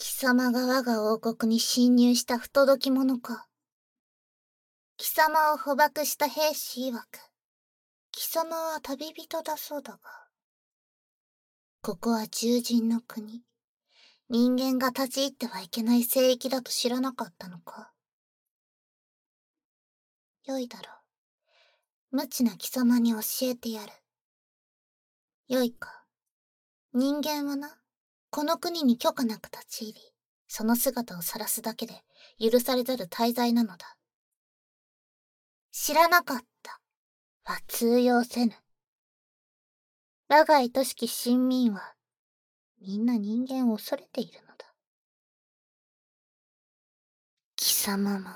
貴様が我が王国に侵入した不届き者か。貴様を捕獲した兵士曰く、貴様は旅人だそうだが。ここは獣人の国。人間が立ち入ってはいけない聖域だと知らなかったのか。よいだろう。無知な貴様に教えてやる。よいか。人間はな、この国に許可なく立ち入り、その姿を晒すだけで許されざる滞在なのだ。知らなかったは通用せぬ。我が愛しき親民は、みんな人間を恐れているのだ。貴様も、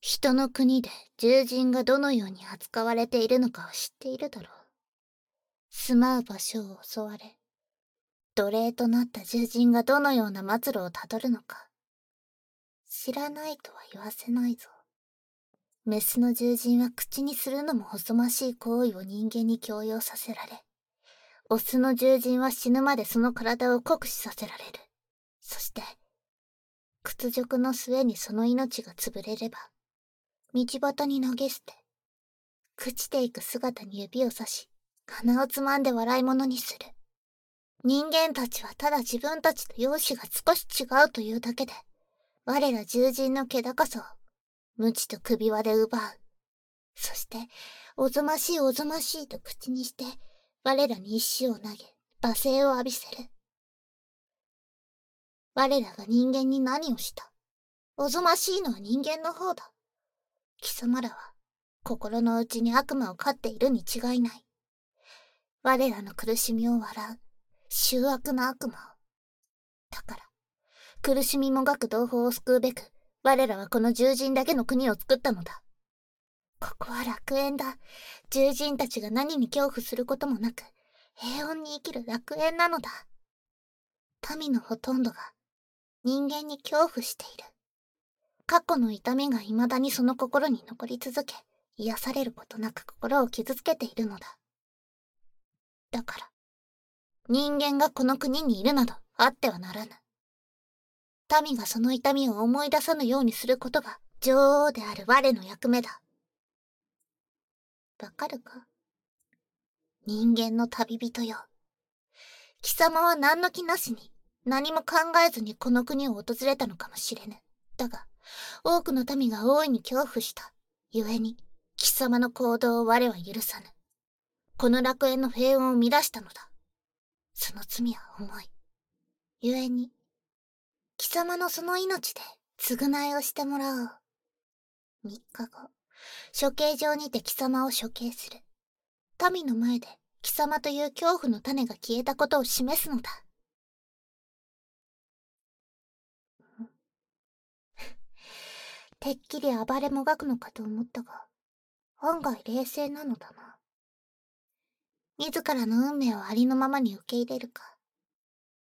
人の国で獣人がどのように扱われているのかを知っているだろう。住まう場所を襲われ、奴隷となった獣人がどのような末路をたどるのか。知らないとは言わせないぞ。メスの獣人は口にするのも細ましい行為を人間に強要させられ、オスの獣人は死ぬまでその体を酷使させられる。そして、屈辱の末にその命が潰れれば、道端に投げ捨て、朽ちていく姿に指をさし、鼻をつまんで笑い物にする。人間たちはただ自分たちと容姿が少し違うというだけで、我ら獣人の気高さを、無知と首輪で奪う。そして、おぞましいおぞましいと口にして、我らに石を投げ、罵声を浴びせる。我らが人間に何をした？おぞましいのは人間の方だ。貴様らは、心の内に悪魔を飼っているに違いない。我らの苦しみを笑う。醜悪な悪魔を。だから、苦しみもがく同胞を救うべく、我らはこの獣人だけの国を作ったのだ。ここは楽園だ。獣人たちが何に恐怖することもなく、平穏に生きる楽園なのだ。民のほとんどが人間に恐怖している。過去の痛みが未だにその心に残り続け、癒されることなく心を傷つけているのだ。だから、人間がこの国にいるなどあってはならぬ。民がその痛みを思い出さぬようにすることが女王である我の役目だ。わかるか？人間の旅人よ。貴様は何の気なしに何も考えずにこの国を訪れたのかもしれぬ。だが、多くの民が大いに恐怖した。故に、貴様の行動を我は許さぬ。この楽園の平穏を乱したのだ。その罪は重い。故に、貴様のその命で償いをしてもらおう。三日後、処刑場にて貴様を処刑する。民の前で貴様という恐怖の種が消えたことを示すのだ。てっきり暴れもがくのかと思ったが、案外冷静なのだな。自らの運命をありのままに受け入れるか。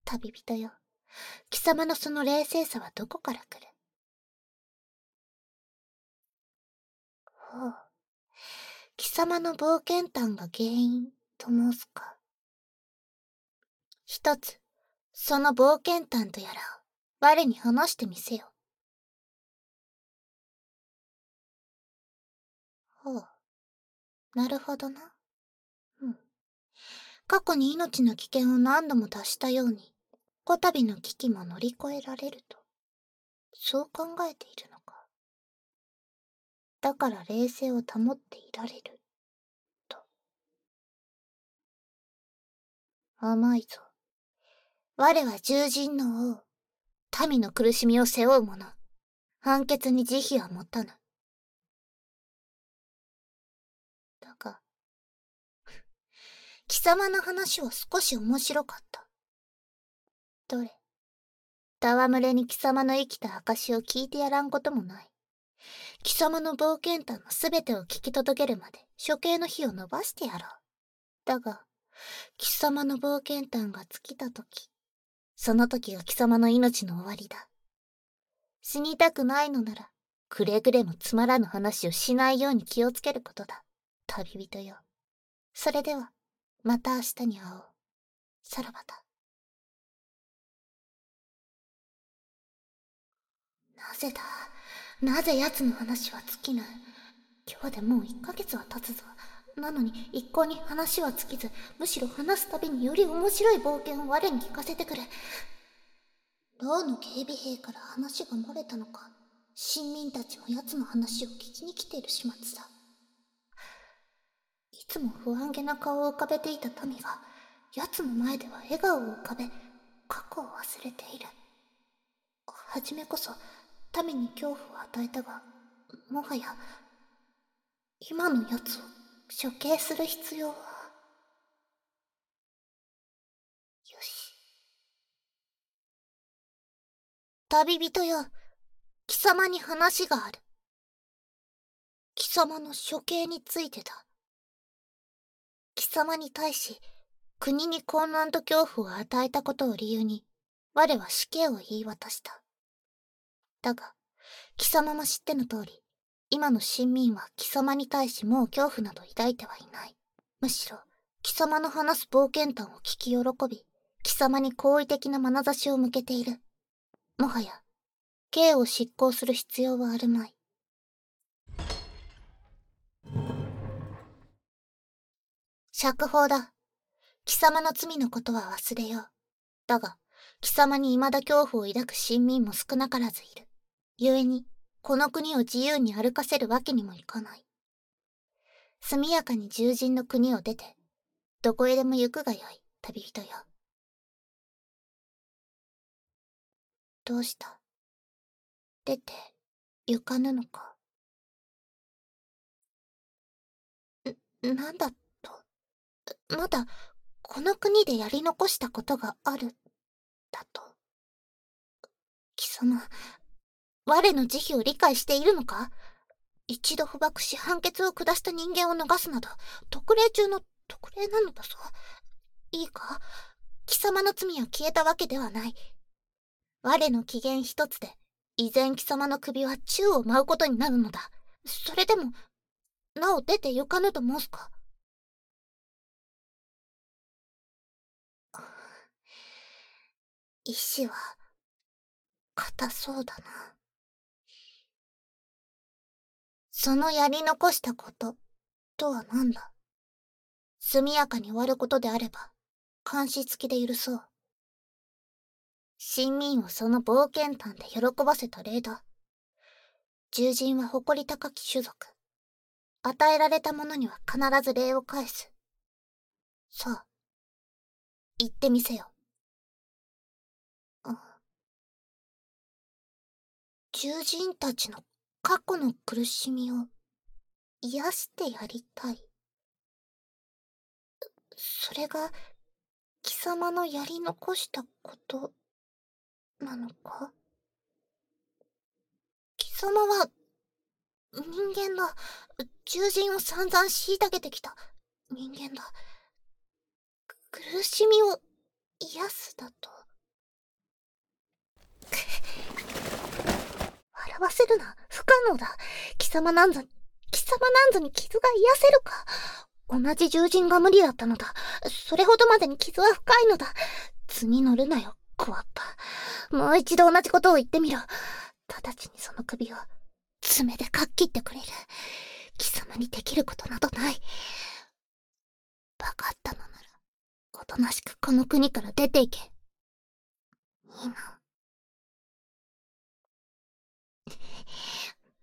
旅人よ。貴様のその冷静さはどこから来る？ほう。貴様の冒険譚が原因と申すか。一つ、その冒険譚とやらを我に話してみせよ。ほう。なるほどな。過去に命の危険を何度も達したように、こたびの危機も乗り越えられると、そう考えているのか。だから冷静を保っていられる、と。甘いぞ。我は獣人の王。民の苦しみを背負う者。判決に慈悲は持たぬ。貴様の話は少し面白かった。どれ？戯れに貴様の生きた証を聞いてやらんこともない。貴様の冒険譚のすべてを聞き届けるまで処刑の日を伸ばしてやろう。だが、貴様の冒険譚が尽きたとき、その時が貴様の命の終わりだ。死にたくないのなら、くれぐれもつまらぬ話をしないように気をつけることだ。旅人よ。それでは。また明日に会おう。さらばだ。なぜだなぜ奴の話は尽きぬ今日でもう1ヶ月は経つぞ。なのに一向に話は尽きず、むしろ話すたびにより面白い冒険を我に聞かせてくる。牢の警備兵から話が漏れたのか、市民たちも奴の話を聞きに来ている始末だ。いつも不安げな顔を浮かべていた民が、奴の前では笑顔を浮かべ、過去を忘れている。はじめこそ、民に恐怖を与えたが、もはや、今のやつを処刑する必要は。よし。旅人よ、貴様に話がある。貴様の処刑についてだ。貴様に対し、国に混乱と恐怖を与えたことを理由に、我は死刑を言い渡した。だが、貴様も知っての通り、今の親民は貴様に対しもう恐怖など抱いてはいない。むしろ、貴様の話す冒険談を聞き喜び、貴様に好意的な眼差しを向けている。もはや、刑を執行する必要はあるまい。釈放だ。貴様の罪のことは忘れよう。だが、貴様に未だ恐怖を抱く親民も少なからずいる。故に、この国を自由に歩かせるわけにもいかない。速やかに獣人の国を出て、どこへでも行くがよい、旅人よ。どうした？出て、行かぬのかん、なんだと。まだ、この国でやり残したことがある、だと。貴様、我の慈悲を理解しているのか？一度捕獲し判決を下した人間を逃すなど、特例中の特例なのだぞ。いいか？貴様の罪は消えたわけではない。我の機嫌一つで、依然貴様の首は宙を舞うことになるのだ。それでも、なお出て行かぬと申すか？意志は、硬そうだな。そのやり残したこと、とは何だ？速やかに終わることであれば、監視付きで許そう。親民をその冒険譚で喜ばせた例だ。獣人は誇り高き種族。与えられたものには必ず礼を返す。さあ、言ってみせよ。獣人たちの過去の苦しみを癒してやりたい。それが貴様のやり残したことなのか？貴様は人間だ。獣人を散々虐げてきた人間だ。苦しみを癒すだと。笑わせるな。不可能だ。貴様なんぞに、貴様なんぞに傷が癒せるか。同じ獣人が無理だったのだ。それほどまでに傷は深いのだ。図に乗るなよ、コアッパ。もう一度同じことを言ってみろ。直ちにその首を、爪でかっきってくれる。貴様にできることなどない。分かったのなら、おとなしくこの国から出ていけ。いいな。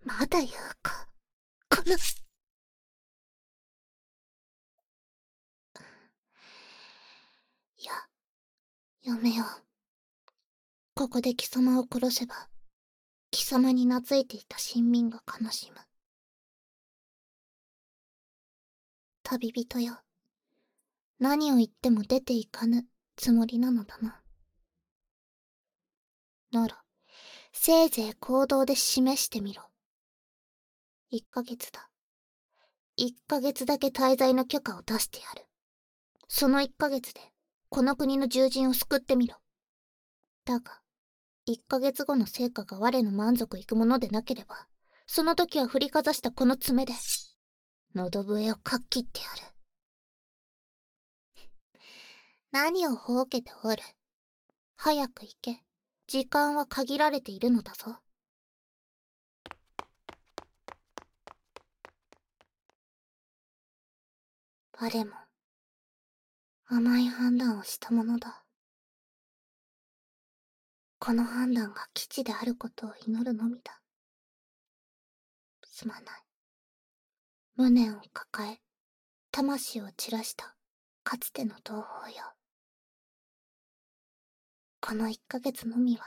まだ言うか。この。いや、やめよう。ここで貴様を殺せば、貴様に懐いていた親民が悲しむ。旅人よ。何を言っても出ていかぬつもりなのだな。なら、せいぜい行動で示してみろ。一ヶ月だ。一ヶ月だけ滞在の許可を出してやる。その一ヶ月で、この国の獣人を救ってみろ。だが、一ヶ月後の成果が我の満足いくものでなければ、その時は振りかざしたこの爪で、喉笛をかっきってやる。何をほうけておる。早く行け。時間は限られているのだぞ。我も甘い判断をしたものだ。この判断が基地であることを祈るのみだ。すまない。無念を抱え、魂を散らしたかつての同胞よ。この一ヶ月のみは、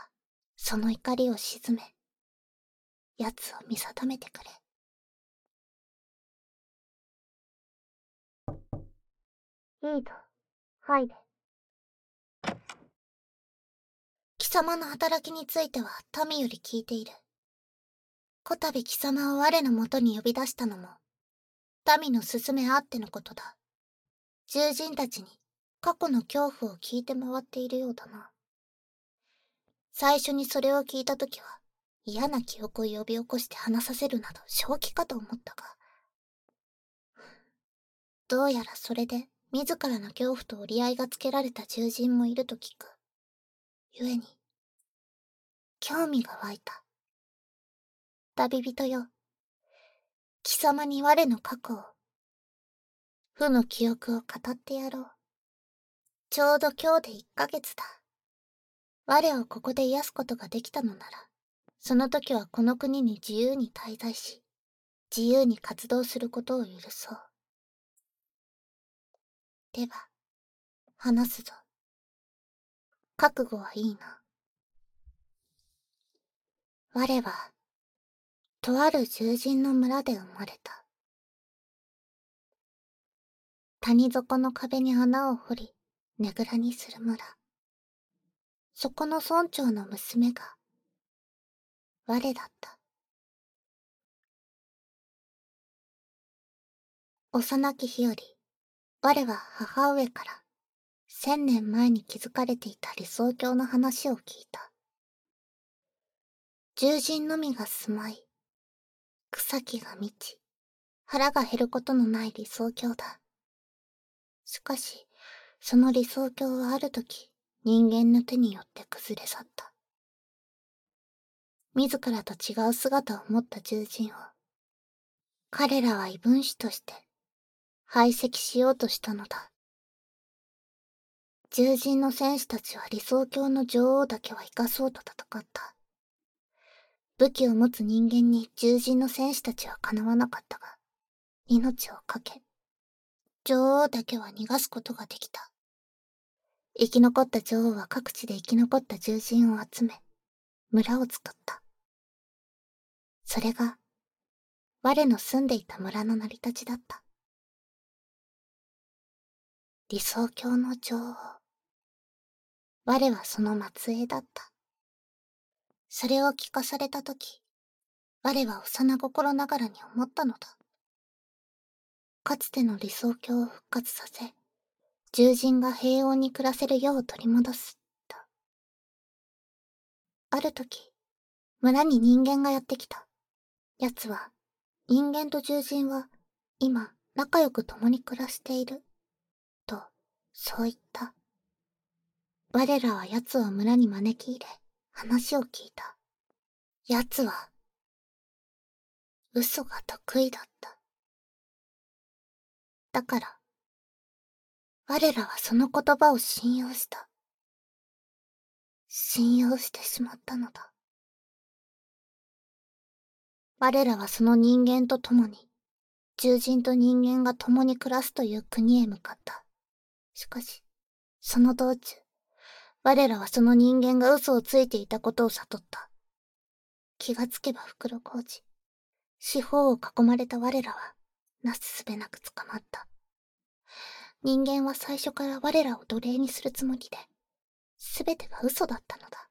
その怒りを鎮め、奴を見定めてくれ。いいと、はいで。貴様の働きについては民より聞いている。こたび貴様を我のもとに呼び出したのも、民の勧めあってのことだ。獣人たちに過去の恐怖を聞いて回っているようだな。最初にそれを聞いたときは、嫌な記憶を呼び起こして話させるなど正気かと思ったが、どうやらそれで自らの恐怖と折り合いがつけられた獣人もいると聞く。故に、興味が湧いた。旅人よ、貴様に我の過去を、負の記憶を語ってやろう。ちょうど今日で一ヶ月だ。我をここで癒すことができたのなら、その時はこの国に自由に滞在し、自由に活動することを許そう。では、話すぞ。覚悟はいいな。我は、とある獣人の村で生まれた。谷底の壁に穴を掘り、ねぐらにする村。そこの村長の娘が、我だった。幼き日より、我は母上から千年前に築かれていた理想郷の話を聞いた。獣人のみが住まい、草木が満ち、腹が減ることのない理想郷だ。しかし、その理想郷はある時、人間の手によって崩れ去った。自らと違う姿を持った獣人を、彼らは異分子として排斥しようとしたのだ。獣人の戦士たちは理想郷の女王だけは生かそうと戦った。武器を持つ人間に獣人の戦士たちはかなわなかったが、命を懸け、女王だけは逃がすことができた。生き残った女王は各地で生き残った獣人を集め、村を作った。それが、我の住んでいた村の成り立ちだった。理想郷の女王。我はその末裔だった。それを聞かされたとき、我は幼心ながらに思ったのだ。かつての理想郷を復活させ、獣人が平穏に暮らせるよう取り戻す、と。ある時、村に人間がやってきた。奴は、人間と獣人は、今、仲良く共に暮らしている。とそう言った。我らは奴を村に招き入れ、話を聞いた。奴は、嘘が得意だった。だから、我らはその言葉を信用した。信用してしまったのだ。我らはその人間と共に、獣人と人間が共に暮らすという国へ向かった。しかし、その道中、我らはその人間が嘘をついていたことを悟った。気がつけば袋小路。四方を囲まれた我らは、なすすべなく捕まった。人間は最初から我らを奴隷にするつもりで、すべてが嘘だったのだ。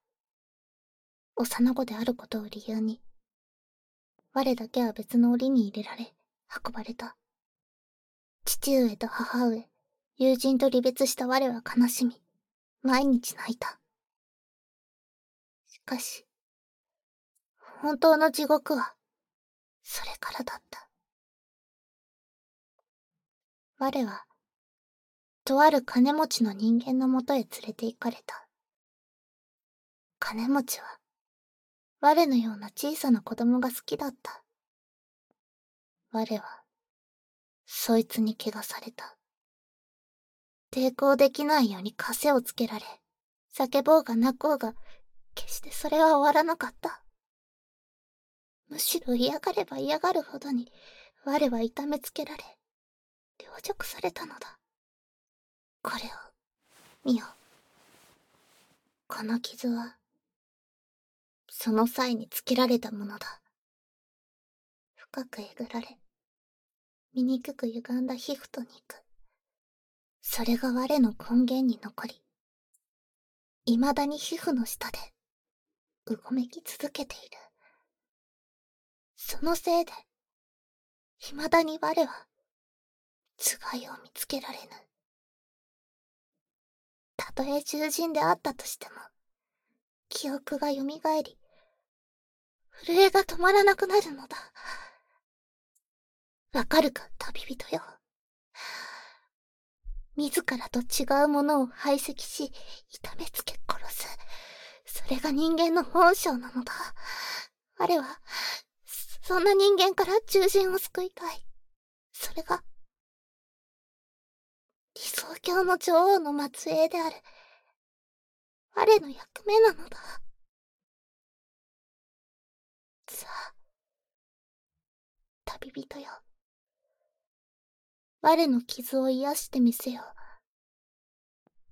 幼子であることを理由に、我だけは別の檻に入れられ、運ばれた。父上と母上、友人と離別した我は悲しみ、毎日泣いた。しかし、本当の地獄は、それからだった。我は、とある金持ちの人間のもとへ連れて行かれた。金持ちは、我のような小さな子供が好きだった。我は、そいつに怪我された。抵抗できないように枷をつけられ、叫ぼうが泣こうが、決してそれは終わらなかった。むしろ嫌がれば嫌がるほどに、我は痛めつけられ、凌辱されたのだ。これを、見よ。この傷は、その際につけられたものだ。深くえぐられ、醜く歪んだ皮膚と肉。それが我の根源に残り、未だに皮膚の下で、うごめき続けている。そのせいで、未だに我は、つがいを見つけられぬ。たとえ獣人であったとしても、記憶が蘇り、震えが止まらなくなるのだ。わかるか、旅人よ。自らと違うものを排斥し、痛めつけ殺す。それが人間の本性なのだ。我は、そんな人間から獣人を救いたい。それが、理想郷の女王の末裔である。我の役目なのだ。さあ、旅人よ。我の傷を癒してみせよ。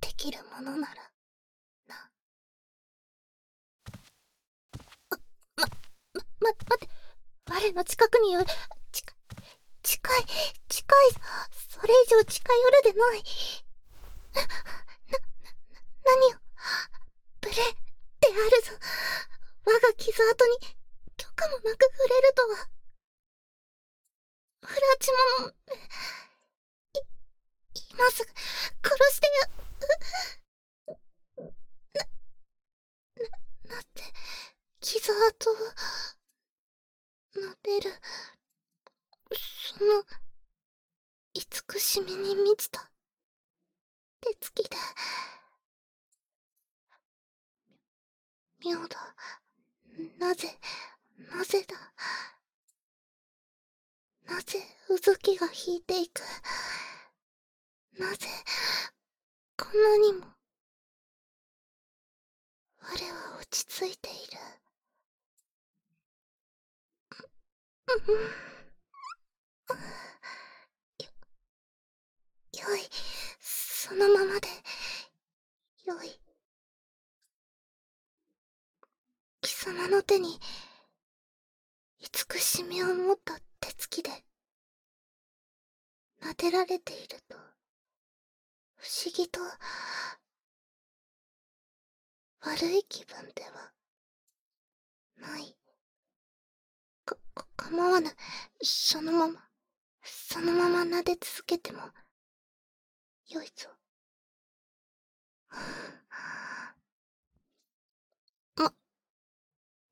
できるものなら、な。ま、ま、ま、待って、我の近くによる、近、い、近い、それ以上近寄るでない。な、な、何を、ブレであるぞ。我が傷跡に許可もなく触れるとは。フラチモの、今すぐ殺してや、な、な、なって、傷跡を、撫でる、その、慈しみに満ちた、手つきで、妙だ、なぜ、なぜだ、なぜうずきが引いていく。なぜ、こんなにも、我は落ち着いている。よ、よい、そのままで、よい。貴様の手に、慈しみを持った手つきで、撫でられていると、不思議と、悪い気分では、ない。か、か、構わぬ。そのまま、そのまま撫で続けても、よいぞ。ま、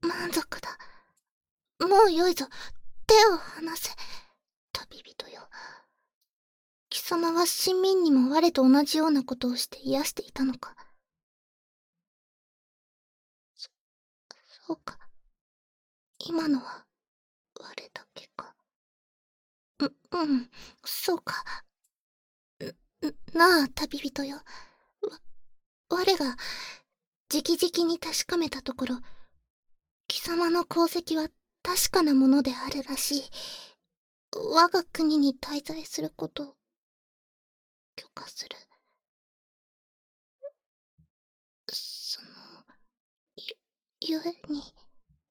満足だ。もうよいぞ。手を離せ。旅人よ。貴様は親民にも我と同じようなことをして癒していたのか。そ、そうか。今のは、我だけか。う、うん、そうか。なあ、旅人よ。わ、我が、直々に確かめたところ、貴様の功績は確かなものであるらしい。我が国に滞在することを許可する。その、ゆ、ゆえに、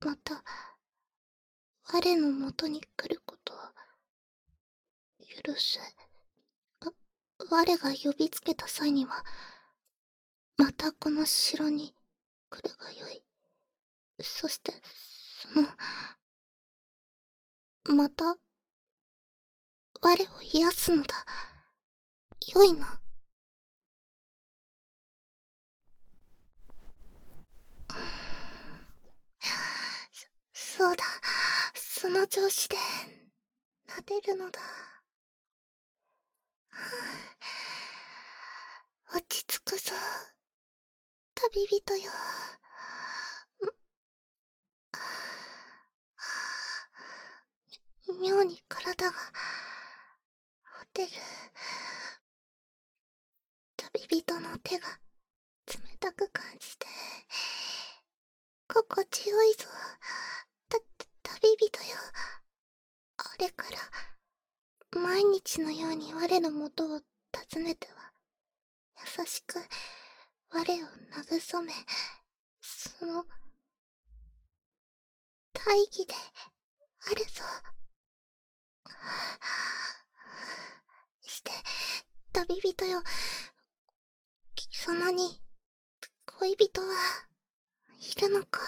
また、我のもとに来ることを、許す。我が呼びつけた際には、またこの城に来るがよい。そして、その、また、我を癒すのだ。良いな。そ、そうだ。その調子で、撫でるのだ。落ち着くぞ。旅人よ。妙に体が、ホテル。旅人の手が冷たく感じて、心地よいぞ。た、旅人よ。あれから、毎日のように我の元を訪ねては、優しく我を慰め、その、大義であるぞ。して、旅人よ、貴様に、恋人はいるのか。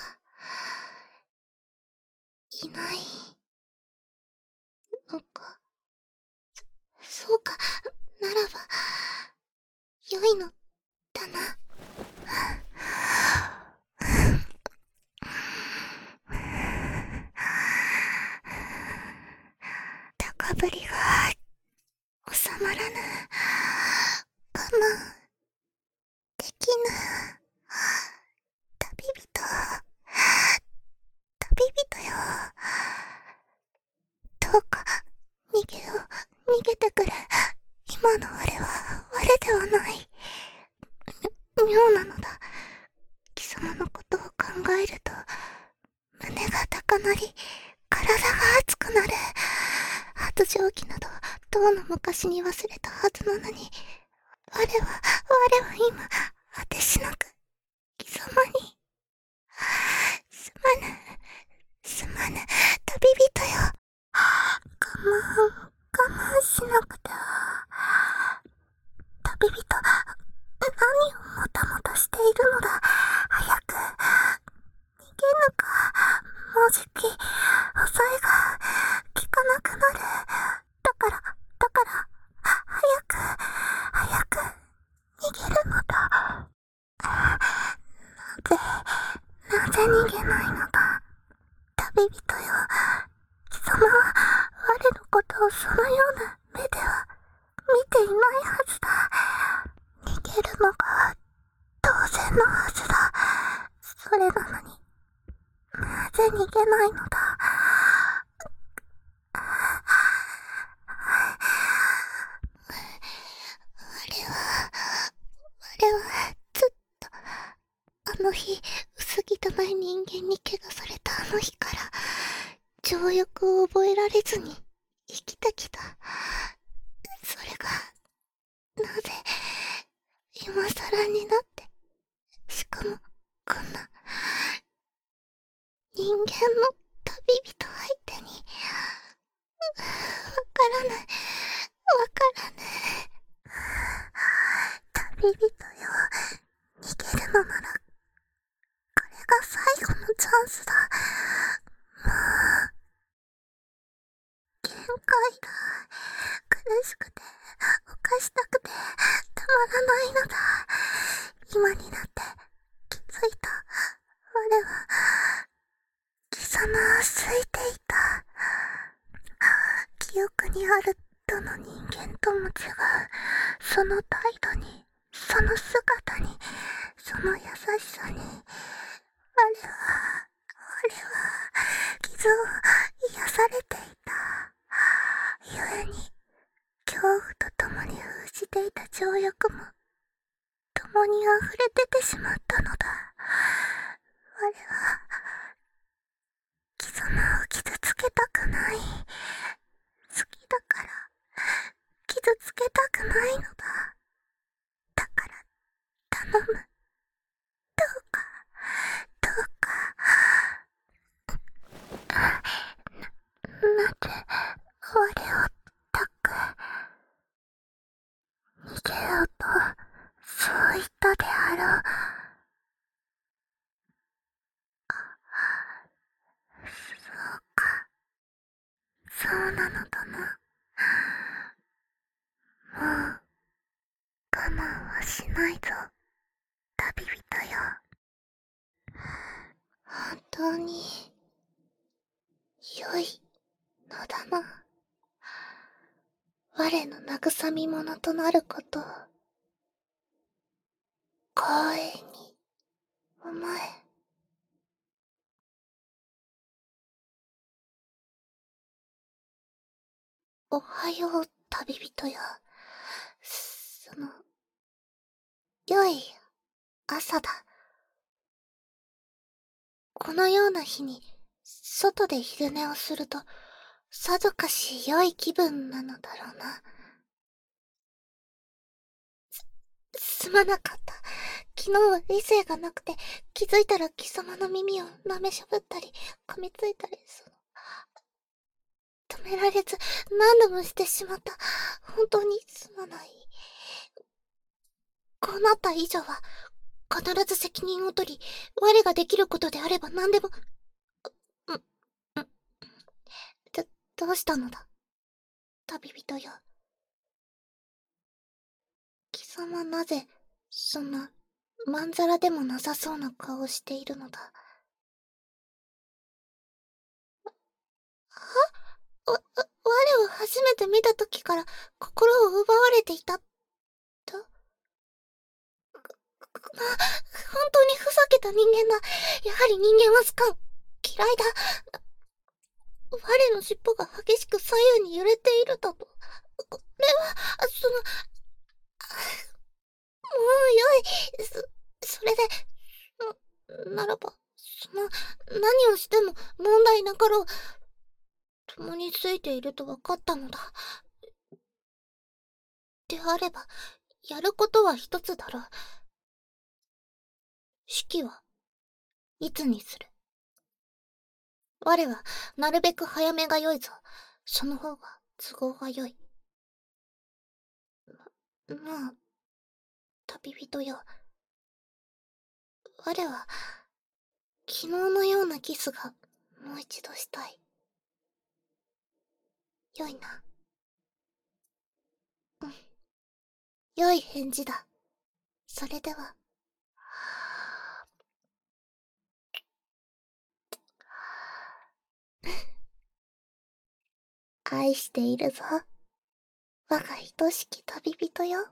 いないのか。そ、そうか、ならば、良いの、だな。高ぶりが収まらぬ。我慢できぬ。旅人。旅人よ。どうか逃げよう逃げてくれ。今の我は。我ではない。妙なのだ。貴様のことを考えると胸が高鳴り体が熱くなる。発情期などとうの昔に忘れたはずなのに我は我は今果てしなく貴様にすまぬすまぬ旅人よ。我慢我慢しなくては。旅人何をもたもたしているのだ。早く逃げぬか。もうじき抑えが効かなくなる。だからだから早く早く逃げるのだ。なぜなぜ逃げないのだ。旅人よ。貴様は我のことをそのような目では見ていないはずだ。逃げるのが当然のはずだ。それなのになぜ逃げないのだ。あれはあれはずっとあの日薄汚い人間に怪我されたあの日から情欲を覚えられずに生きてきた。それがなぜ今更になって。しかもこんな人間の旅人相手に。わからない。わからない。旅人よ逃げるのならこれが最後のチャンスだもう限界だ苦しくて犯したくてたまらないのだ今になって気づいた我は貴様を好いていた記憶にあるどの人間とも違うその態度にその姿にその優しさに我は我は傷を癒されていた故に恐怖と共に封じていた情欲も共に溢れ出てしまったのだ我は貴様を傷つけたくない好きだから傷つけたくないのだだから頼むどうかどうかな、なぜ我を抱く逃げようとそう言ったであろうそうかそうなのだなもう我慢はしないぞ旅人よ本当に良いのだな我の慰み者となることを光栄に思えおはよう旅人よその良い朝だ。このような日に、外で昼寝をすると、さぞかし良い気分なのだろうな。す、すまなかった。昨日は理性がなくて、気づいたら貴様の耳を舐めしゃぶったり、噛みついたり、その、止められず何度もしてしまった。本当にすまない。こうなった以上は、必ず責任を取り、我ができることであれば何でも、う、う、ど、どうしたのだ？旅人よ。貴様なぜ、そんな、まんざらでもなさそうな顔をしているのだ？はわ、我を初めて見た時から心を奪われていた、と本当にふざけた人間だ。やはり人間は好かん。嫌いだ。我の尻尾が激しく左右に揺れているだと。これは、その、もうよい。そ、それで、ならば、その、何をしても問題なかろう。共についていると分かったのだ。であれば、やることは一つだろう。式はいつにする我は、なるべく早めがよいぞ。その方が都合が良い。ま、まあ、旅人よ。我は、昨日のようなキスがもう一度したい。良いな。うん。良い返事だ。それでは。愛しているぞ。我が愛しき旅人よ。